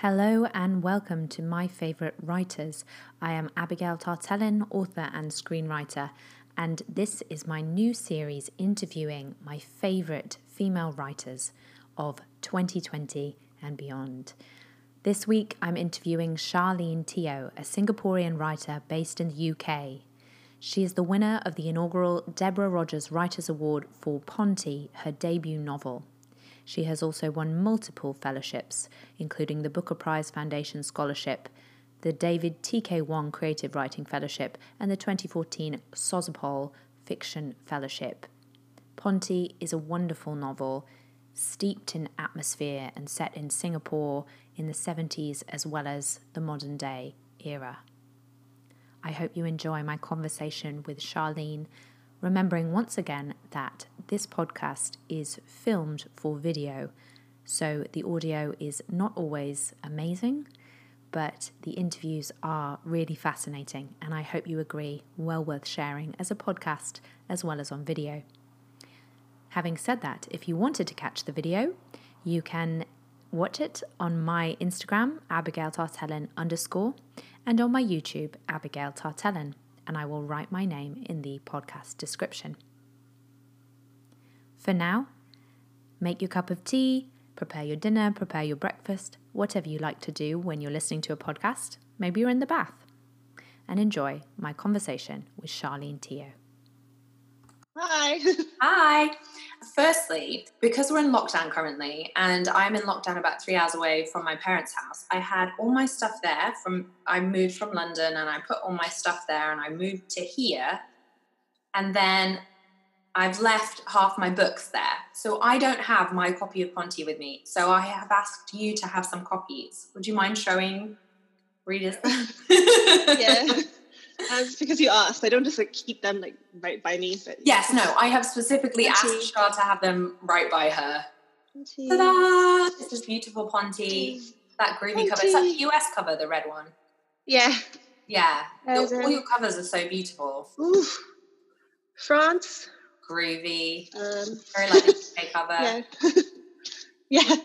Hello and welcome to My Favourite Writers. I am Abigail Tarttelin, author and screenwriter, and this is my new series interviewing my favourite female writers of 2020 and beyond. This week I'm interviewing Sharlene Teo, a Singaporean writer based in the UK. She is the winner of the inaugural Deborah Rogers Writers Award for Ponti, her debut novel. She has also won multiple fellowships, including the Booker Prize Foundation Scholarship, the David T.K. Wong Creative Writing Fellowship, and the 2014 Sozopol Fiction Fellowship. Ponti is a wonderful novel, steeped in atmosphere and set in Singapore in the 70s as well as the modern day era. I hope you enjoy my conversation with Sharlene remembering once again that this podcast is filmed for video, so the audio is not always amazing, but the interviews are really fascinating, and I hope you agree, well worth sharing as a podcast as well as on video. Having said that, if you wanted to catch the video, you can watch it on my Instagram, Abigail Tarttelin underscore, and on my YouTube, Abigail Tarttelin and I will write my name in the podcast description. For now, make your cup of tea, prepare your dinner, prepare your breakfast, whatever you like to do when you're listening to a podcast. Maybe you're in the bath. And enjoy my conversation with Sharlene Teo. Hi. Hi. Firstly, because we're in lockdown currently, and I'm in lockdown about three hours away from my parents' house, I had all my stuff there. From I moved from London, and I put all my stuff there, and I moved to here, and then I've left half my books there. So I don't have my copy of Ponti with me. So I have asked you to have some copies. Would you mind showing readers? yeah. Um, because you asked. I don't just like keep them like right by me. But yes, no, I have specifically asked Shar to have them right by her. Ta-da! This is beautiful Ponti. That groovy cover. It's like the US cover, the red one. Yeah. Yeah. The, all your covers are so beautiful. France. Groovy. Um, Very like the cover. Yeah. yeah.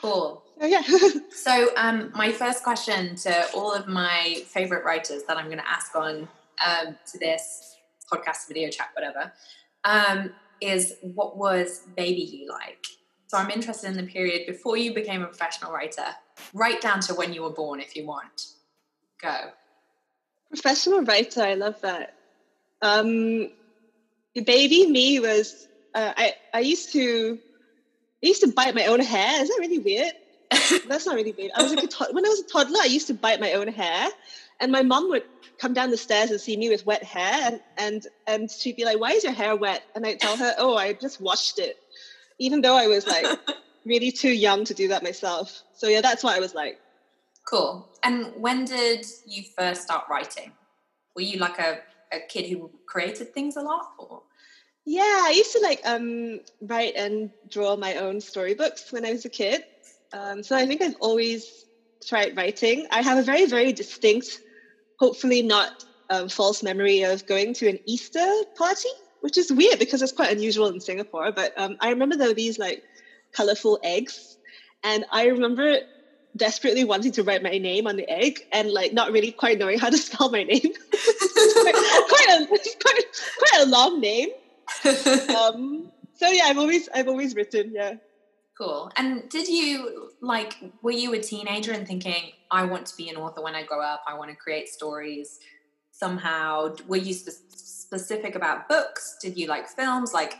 Cool. Oh, yeah. so, um, my first question to all of my favorite writers that I'm going to ask on um, to this podcast, video chat, whatever, um, is what was Baby You like? So, I'm interested in the period before you became a professional writer, right down to when you were born, if you want. Go. Professional writer, I love that. Um, baby me was uh, I I used to I used to bite my own hair. Is that really weird? That's not really weird. I was like a to- when I was a toddler, I used to bite my own hair, and my mom would come down the stairs and see me with wet hair, and and and she'd be like, "Why is your hair wet?" And I'd tell her, "Oh, I just washed it," even though I was like really too young to do that myself. So yeah, that's what I was like. Cool. And when did you first start writing? Were you like a, a kid who created things a lot, or? Yeah, I used to like um, write and draw my own storybooks when I was a kid. Um, so I think I've always tried writing. I have a very, very distinct, hopefully not um, false memory of going to an Easter party, which is weird because it's quite unusual in Singapore. But um, I remember there were these like colorful eggs, and I remember desperately wanting to write my name on the egg and like not really quite knowing how to spell my name. quite, quite, a quite, quite a long name. Um, so yeah, I've always I've always written. Yeah. Cool. And did you like were you a teenager and thinking I want to be an author when I grow up? I want to create stories somehow. Were you spe- specific about books? Did you like films? Like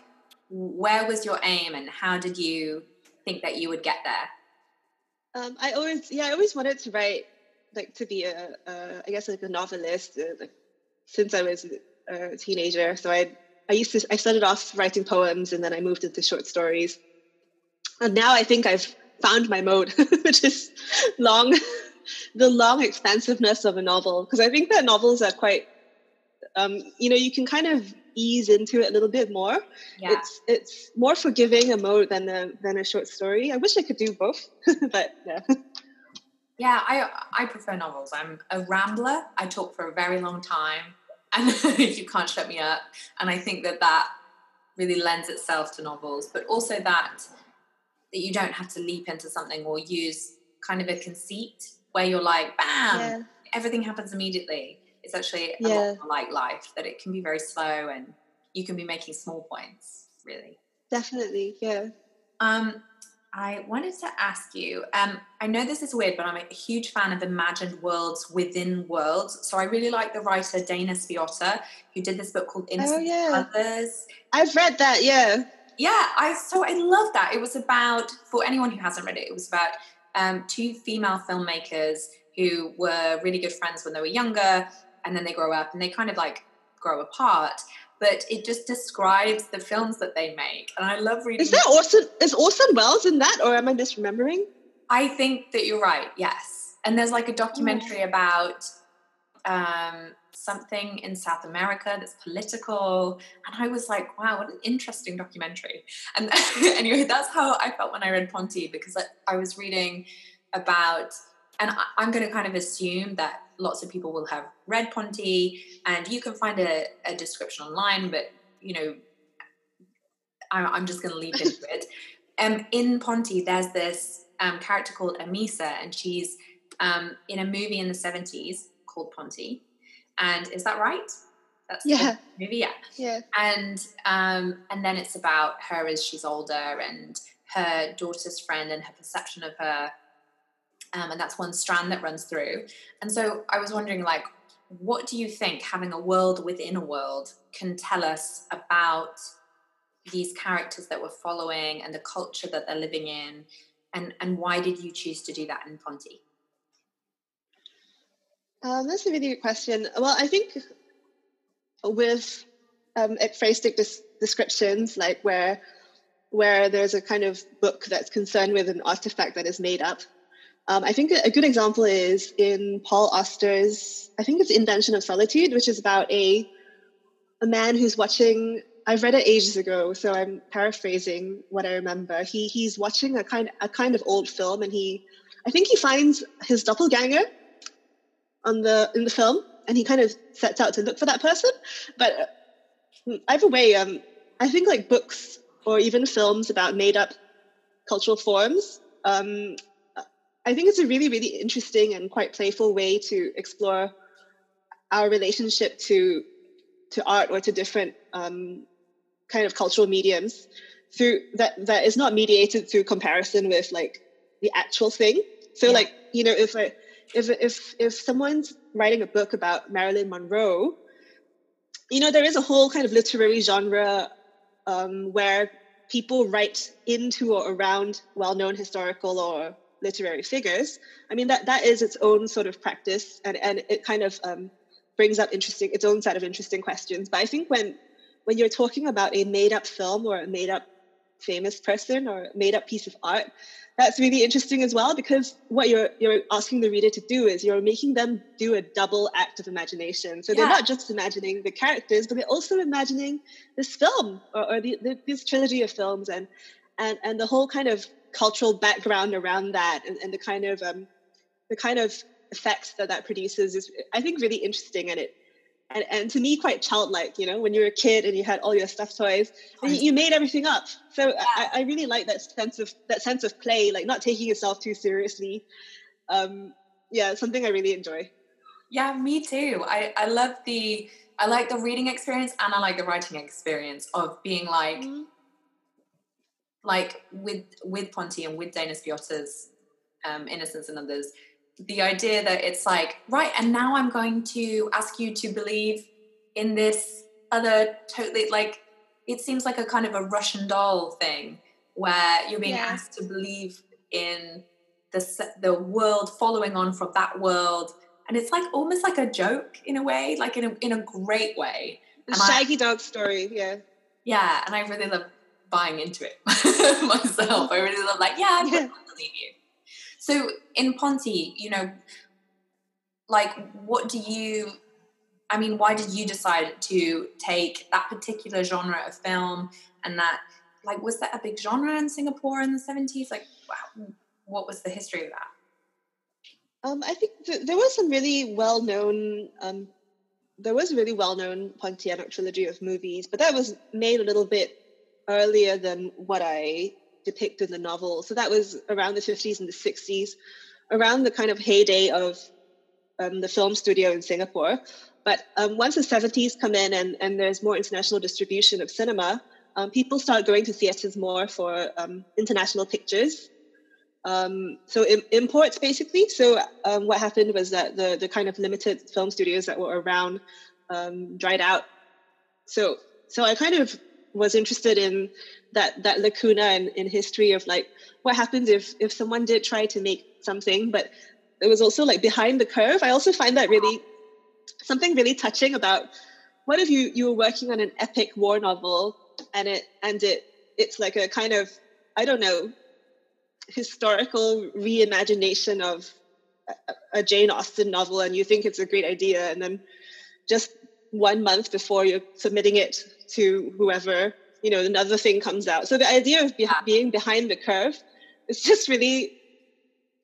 where was your aim and how did you think that you would get there? Um, I always yeah, I always wanted to write like to be a, a I guess like a novelist uh, like since I was a teenager. So I I used to I started off writing poems and then I moved into short stories and now I think I've found my mode, which is long, the long expansiveness of a novel. Because I think that novels are quite, um, you know, you can kind of ease into it a little bit more. Yeah. It's it's more forgiving a mode than a than a short story. I wish I could do both, but yeah. Yeah, I I prefer novels. I'm a rambler. I talk for a very long time, and you can't shut me up. And I think that that really lends itself to novels, but also that that you don't have to leap into something or use kind of a conceit where you're like, bam, yeah. everything happens immediately. It's actually a yeah. lot more like life, that it can be very slow and you can be making small points, really. Definitely, yeah. Um, I wanted to ask you. Um, I know this is weird, but I'm a huge fan of imagined worlds within worlds. So I really like the writer Dana Spiotta, who did this book called Innocent oh, yeah. Others. I've read that. Yeah. Yeah, I so I love that. It was about for anyone who hasn't read it. It was about um, two female filmmakers who were really good friends when they were younger, and then they grow up and they kind of like grow apart but it just describes the films that they make. And I love reading. Is that Orson? Is Orson Welles in that, or am I misremembering? I think that you're right. Yes, and there's like a documentary oh. about um, something in South America that's political, and I was like, wow, what an interesting documentary. And anyway, that's how I felt when I read Ponti because I, I was reading about and I'm going to kind of assume that lots of people will have read Ponti, and you can find a, a description online, but you know, I, am just going to leap into it. Um, in Ponti, there's this um, character called Amisa, and she's um, in a movie in the 70s called Ponti. And is that right? That's yeah. movie, yeah. Yeah. And um, and then it's about her as she's older and her daughter's friend and her perception of her um, and that's one strand that runs through. And so I was wondering, like, what do you think having a world within a world can tell us about these characters that we're following and the culture that they're living in? And, and why did you choose to do that in Ponti? Um, that's a really good question. Well, I think with um, ekphrastic des- descriptions, like where where there's a kind of book that's concerned with an artifact that is made up, um, I think a good example is in Paul Auster's, I think it's Invention of Solitude, which is about a a man who's watching. I've read it ages ago, so I'm paraphrasing what I remember. He he's watching a kind a kind of old film, and he, I think he finds his doppelganger on the in the film, and he kind of sets out to look for that person. But uh, either way, um, I think like books or even films about made up cultural forms um, I think it's a really, really interesting and quite playful way to explore our relationship to to art or to different um, kind of cultural mediums through that that is not mediated through comparison with like the actual thing. So yeah. like you know if I, if if if someone's writing a book about Marilyn Monroe, you know there is a whole kind of literary genre um, where people write into or around well-known historical or literary figures. I mean, that that is its own sort of practice, and and it kind of um, brings up interesting its own set of interesting questions. But I think when when you're talking about a made up film or a made up famous person or made up piece of art, that's really interesting as well because what you're you're asking the reader to do is you're making them do a double act of imagination. So yeah. they're not just imagining the characters, but they're also imagining this film or, or the, the, this trilogy of films and and and the whole kind of cultural background around that and, and the kind of um, the kind of effects that that produces is I think really interesting and it and, and to me quite childlike you know when you were a kid and you had all your stuffed toys and you, you made everything up. So yeah. I, I, really like that sense of that sense of play like not taking yourself too seriously. Um yeah something I really enjoy. Yeah me too. I I love the I like the reading experience and I like the writing experience of being like mm-hmm. like with with Ponti and with Dana Spiotta's um, Innocents and Others, the idea that it's like right, and now I'm going to ask you to believe in this other totally like it seems like a kind of a Russian doll thing where you're being yeah. asked to believe in the the world following on from that world, and it's like almost like a joke in a way, like in a in a great way. The Shaggy I, Dog story, yeah. Yeah, and I really love buying into it myself. I really love like, yeah, I yeah. believe you. So in Ponti, you know, like what do you I mean, why did you decide to take that particular genre of film and that like was that a big genre in Singapore in the 70s? Like what was the history of that? Um, I think th- there was some really well-known um, there was a really well-known Pontianak trilogy of movies, but that was made a little bit earlier than what I depict in the novel. So that was around the 50s and the 60s. around the kind of heyday of um, the film studio in Singapore. But um, once the 70s come in and, and there's more international distribution of cinema, um, people start going to theaters more for um, international pictures. Um, so Im- imports basically. So um, what happened was that the the kind of limited film studios that were around dried out. So so I kind of was interested in that that lacuna in, in history of like what happens if if someone did try to make something, but it was also like behind the curve. I also find that really something really touching about what if you you were working on an epic war novel and it and it it's like a kind of I don't know historical reimagination of a, a Jane Austen novel and you think it's a great idea and then just one month before you're submitting it to whoever you know another thing comes out. So the idea of be- being behind the curve is just really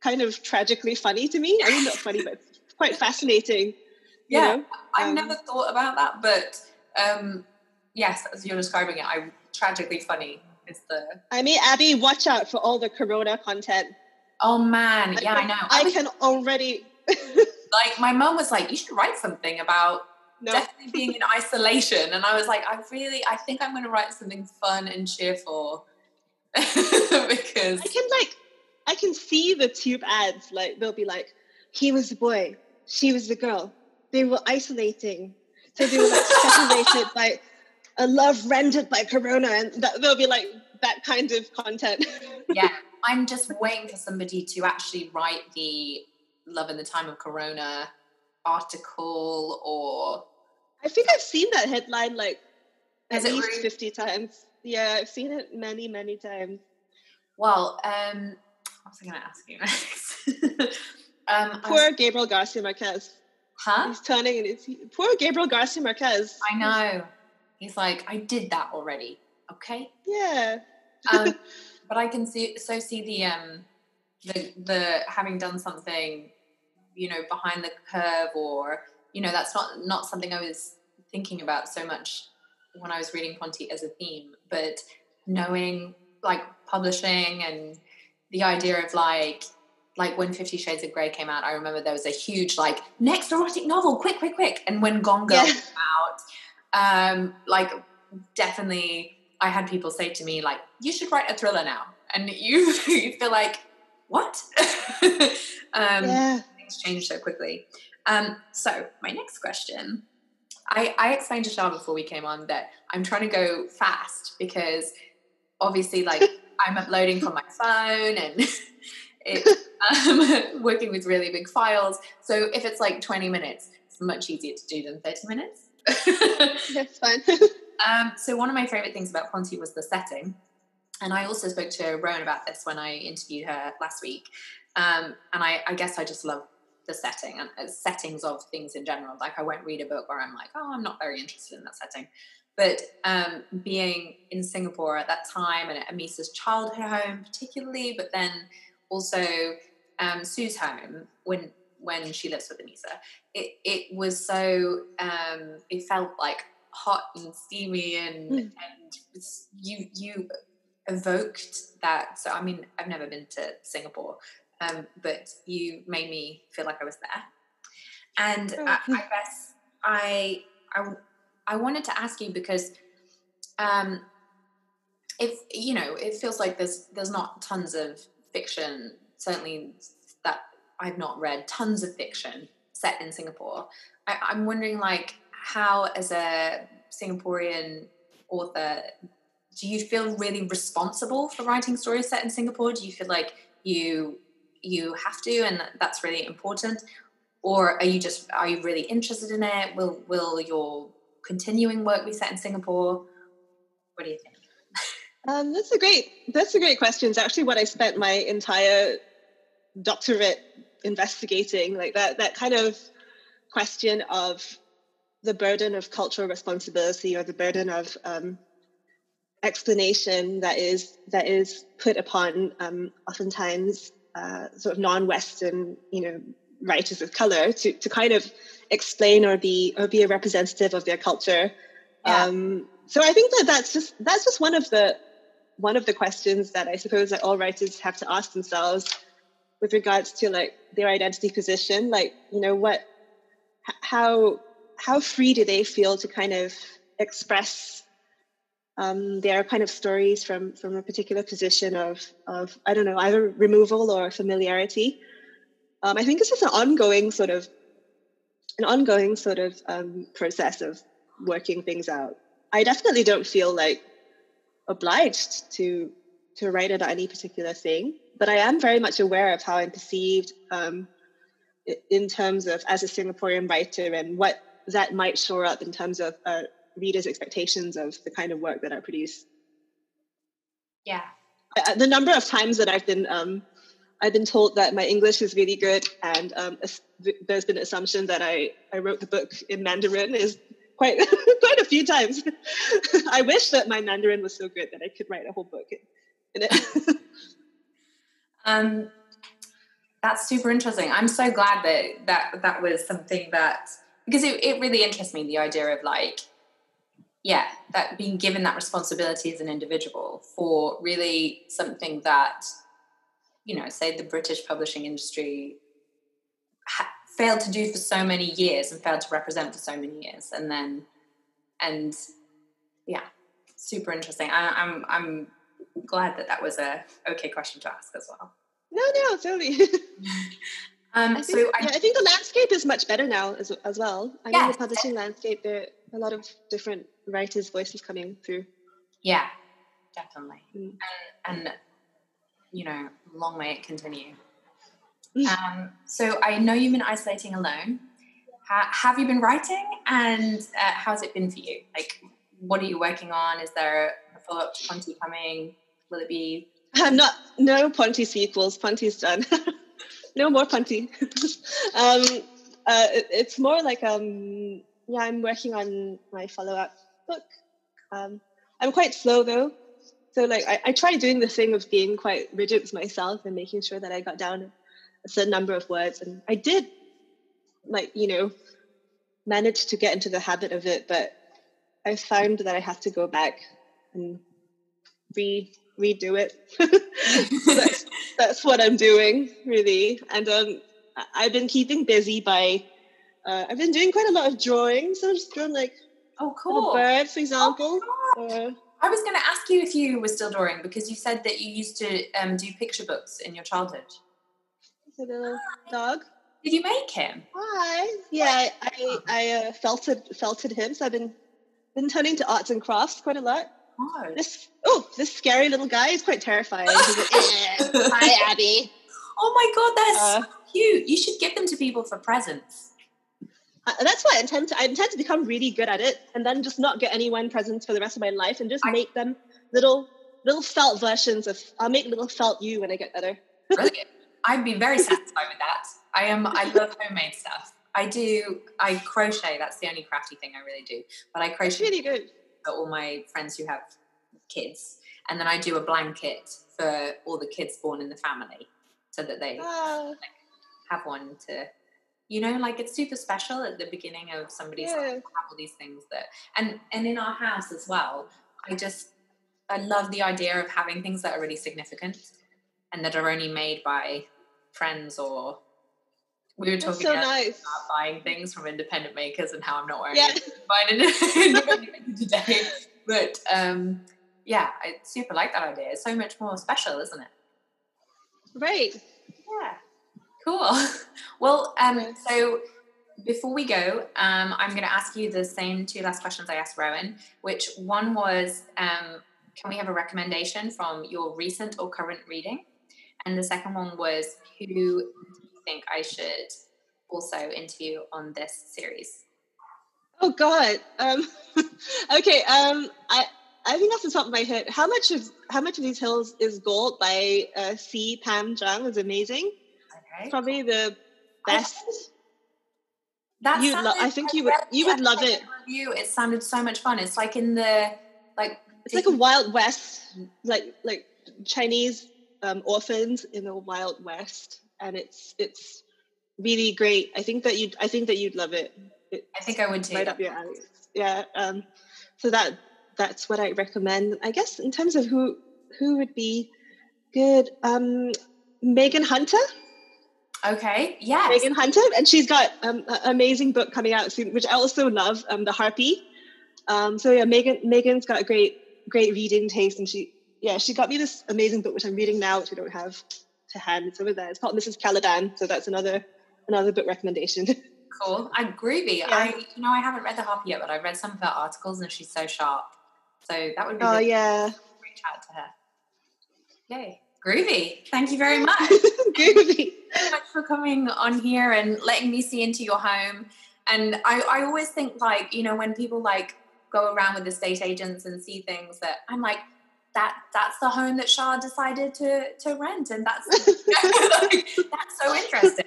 kind of tragically funny to me. I mean not funny but quite fascinating yeah you know? i've um, never thought about that but um yes as you're describing it i'm tragically funny is the i mean abby watch out for all the corona content. Oh man. Yeah i, I know. I, I was, can already like my mom was like you should write something about no. definitely being in isolation. And I was like, I really, I think I'm going to write something fun and cheerful because I can like, I can see the tube ads. Like they'll be like, he was the boy, she was the girl. They were isolating, so they were like separated by a love rendered by Corona, and that, there'll be like that kind of content. yeah, I'm just waiting for somebody to actually write the love in the time of Corona article or I think I've seen that headline like at least really? 50 times. Yeah, I've seen it many, many times. well, um what was I gonna ask you next? um Poor was- Gabriel Garcia Marquez. huh? He's turning and it's poor Gabriel Garcia Marquez. I know. He's like, I did that already. Okay. Yeah. um, but I can see so see the um the the having done something, you know, behind the curve or you know, that's not not something I was thinking about so much when I was reading Ponti as a theme, but knowing like publishing and the idea of like like when Fifty Shades of Grey came out, I remember there was a huge like next erotic novel, quick, quick, quick. And when Gone Girl Yeah. came out, um, like definitely I had people say to me like, "You should write a thriller now," and you you feel like, "What?" um, yeah. Things change so quickly. Um, so my next question, I, I explained to Shar before we came on that I'm trying to go fast because obviously, like I'm uploading from my phone and it's um, working with really big files. So if it's like 20 minutes, it's much easier to do than 30 minutes. That's fine. Um, so one of my favorite things about Ponti was the setting, and I also spoke to Rowan about this when I interviewed her last week. Um, and I, I guess I just love the setting and uh, settings of things in general. Like I won't read a book where I'm like, oh, I'm not very interested in that setting. But um, being in Singapore at that time and at Amisa's childhood home, particularly, but then also um, Sue's home when when she lives with Amisa, it it was so um, it felt like hot and steamy and Mm. and you you evoked that. So I mean, I've never been to Singapore, um, but you made me feel like I was there. And Oh. I, I guess I, I I wanted to ask you because um, if you know, it feels like there's there's not tons of fiction, certainly that I've not read tons of fiction set in Singapore. I, I'm wondering, like, how as a Singaporean author, do you feel really responsible for writing stories set in Singapore? Do you feel like you you have to, and that's really important, or are you just are you really interested in it? Will will your continuing work be set in Singapore? What do you think? Um, that's a great. That's a great question. It's actually what I spent my entire doctorate investigating. Like that. That kind of question of the burden of cultural responsibility or the burden of um, explanation that is that is put upon um, oftentimes uh, sort of non-Western, you know, writers of color to to kind of explain or be or be a representative of their culture. Yeah. Um, so I think that that's just that's just one of the one of the questions that I suppose that all writers have to ask themselves. with regards to like their identity position, like you know what, how how free do they feel to kind of express um, are kind of stories from from a particular position of of I don't know either removal or familiarity. Um, I think this is an ongoing sort of an ongoing sort of um, process of working things out. I definitely don't feel like obliged to to write about any particular thing, but I am very much aware of how I'm perceived um, in terms of as a Singaporean writer and what that might show up in terms of uh, readers' expectations of the kind of work that I produce. Yeah. The number of times that I've been um, I've been told that my English is really good, and um, there's been an assumption that I, I wrote the book in Mandarin is quite quite a few times. I wish that my Mandarin was so good that I could write a whole book in, in it. um, that's super interesting. I'm so glad that that that was something that because it, it really interests me the idea of like yeah that being given that responsibility as an individual for really something that you know say the british publishing industry ha- failed to do for so many years and failed to represent for so many years and then and yeah super interesting I, i'm i'm glad that that was a okay question to ask as well no no totally Um, I think, so I, yeah, I think the landscape is much better now as, as well. I yeah. mean, the publishing landscape, there a lot of different writers' voices coming through. Yeah, definitely. Mm. And, and, you know, long may it continue. Um, so I know you've been isolating alone. Ha- have you been writing, and uh, how's it been for you? Like, what are you working on? Is there a follow-up to Ponti coming? Will it be? I'm not. No Ponti sequels. Ponti's done. no more Ponti. um, uh, it, it's more like um, yeah, I'm working on my follow-up book. Um, I'm quite slow though, so like I, I try doing the thing of being quite rigid with myself and making sure that I got down a certain number of words, and I did, like you know, manage to get into the habit of it, but I found that I have to go back and re redo it. that's, that's what I'm doing, really. And um, I've been keeping busy by, uh, I've been doing quite a lot of drawing. So I've just drawn like oh, cool. bird, for example. Oh, uh, I was going to ask you if you were still drawing because you said that you used to um, do picture books in your childhood. A little dog? Did you make him? Hi. Yeah, I I uh, felted felted him. So I've been been turning to arts and crafts quite a lot. Oh. This oh, this scary little guy is quite terrifying. like, eh, Hi, Abby. Oh my god, that's uh, so cute. You should give them to people for presents. Uh, that's why I intend to. I intend to become really good at it, and then just not get anyone presents for the rest of my life, and just I, make them little little felt versions of. I'll make little felt you when I get better. Brilliant. I'd be very satisfied with that. I am. I love homemade stuff. I do. I crochet. That's the only crafty thing I really do. But I crochet. Really good for all my friends who have kids, and then I do a blanket for all the kids born in the family, so that they oh. like, have one to, you know, like it's super special at the beginning of somebody's yeah. life have all these things that, and and in our house as well. I just I love the idea of having things that are really significant and that are only made by friends or we were talking so nice. about buying things from independent makers and how I'm not wearing yeah. it today. But um, yeah, I super like that idea. It's so much more special, isn't it? Right. Yeah. Cool. Well, um, so before we go, um, I'm going to ask you the same two last questions I asked Rowan. Which one was, um, can we have a recommendation from your recent or current reading? And the second one was, who do you think I should also interview on this series? Oh God. Um, okay. Um, I I think off the top of my head, how much of how much of these hills is gold by uh, C. Pam Zhang is amazing. Okay. Probably the best. That you lo- I think you would you would love it. Review. It sounded so much fun. It's like in the like. It's like a Wild West, like like Chinese um, orphans in the Wild West and it's it's really great. I think that you I think that you'd love it. It's I think I would too. Right up your alley. Yeah. Um, so that that's what I recommend. I guess in terms of who who would be good, um, Megan Hunter. Okay. Yes. Megan Hunter, and she's got um, an amazing book coming out soon, which I also love, um, The Harpy. Um, so yeah, Megan Megan's got a great great reading taste, and she yeah she got me this amazing book which I'm reading now, which I don't have to hand. It's over there. It's called Mrs. Caliban. So that's another another book recommendation. Cool. I'm groovy. Yeah. I you know I haven't read The Harpy yet, but I've read some of her articles, and she's so sharp. So that would be. Oh yeah. Reach out to her. Yay. Groovy. Thank you very much. Groovy. Thank you so much for coming on here and letting me see into your home. And I, I always think like, you know, when people like go around with estate agents and see things that I'm like, that that's the home that Shar decided to to rent. And that's like, that's so interesting.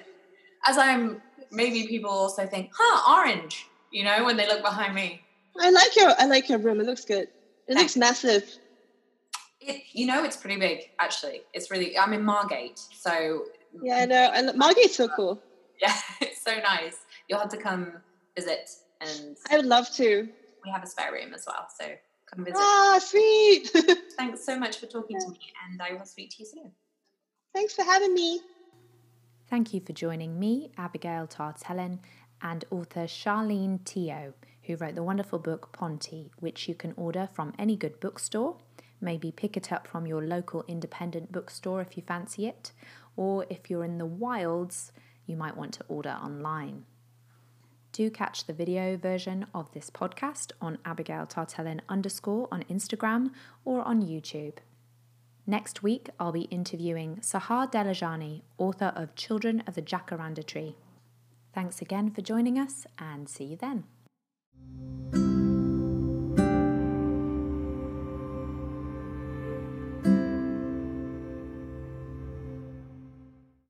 As I'm maybe people also think, huh, orange, you know, when they look behind me. I like your I like your room. It looks good. It Thanks. looks massive. It, you know, it's pretty big actually. It's really. I'm in Margate, so yeah, I know. And Margate's so cool. Yeah, it's so nice. You'll have to come visit, and I would love to. We have a spare room as well, so come visit. Ah, sweet. Thanks so much for talking yeah. to me, and I will speak to you soon. Thanks for having me. Thank you for joining me, Abigail Tarttelin, and author Sharlene Teo, who wrote the wonderful book Ponti, which you can order from any good bookstore. Maybe pick it up from your local independent bookstore if you fancy it, or if you're in the wilds, you might want to order online. Do catch the video version of this podcast on Abigail Tarttelin underscore on Instagram or on YouTube. Next week, I'll be interviewing Sahar Delijani, author of Children of the Jacaranda Tree. Thanks again for joining us and see you then.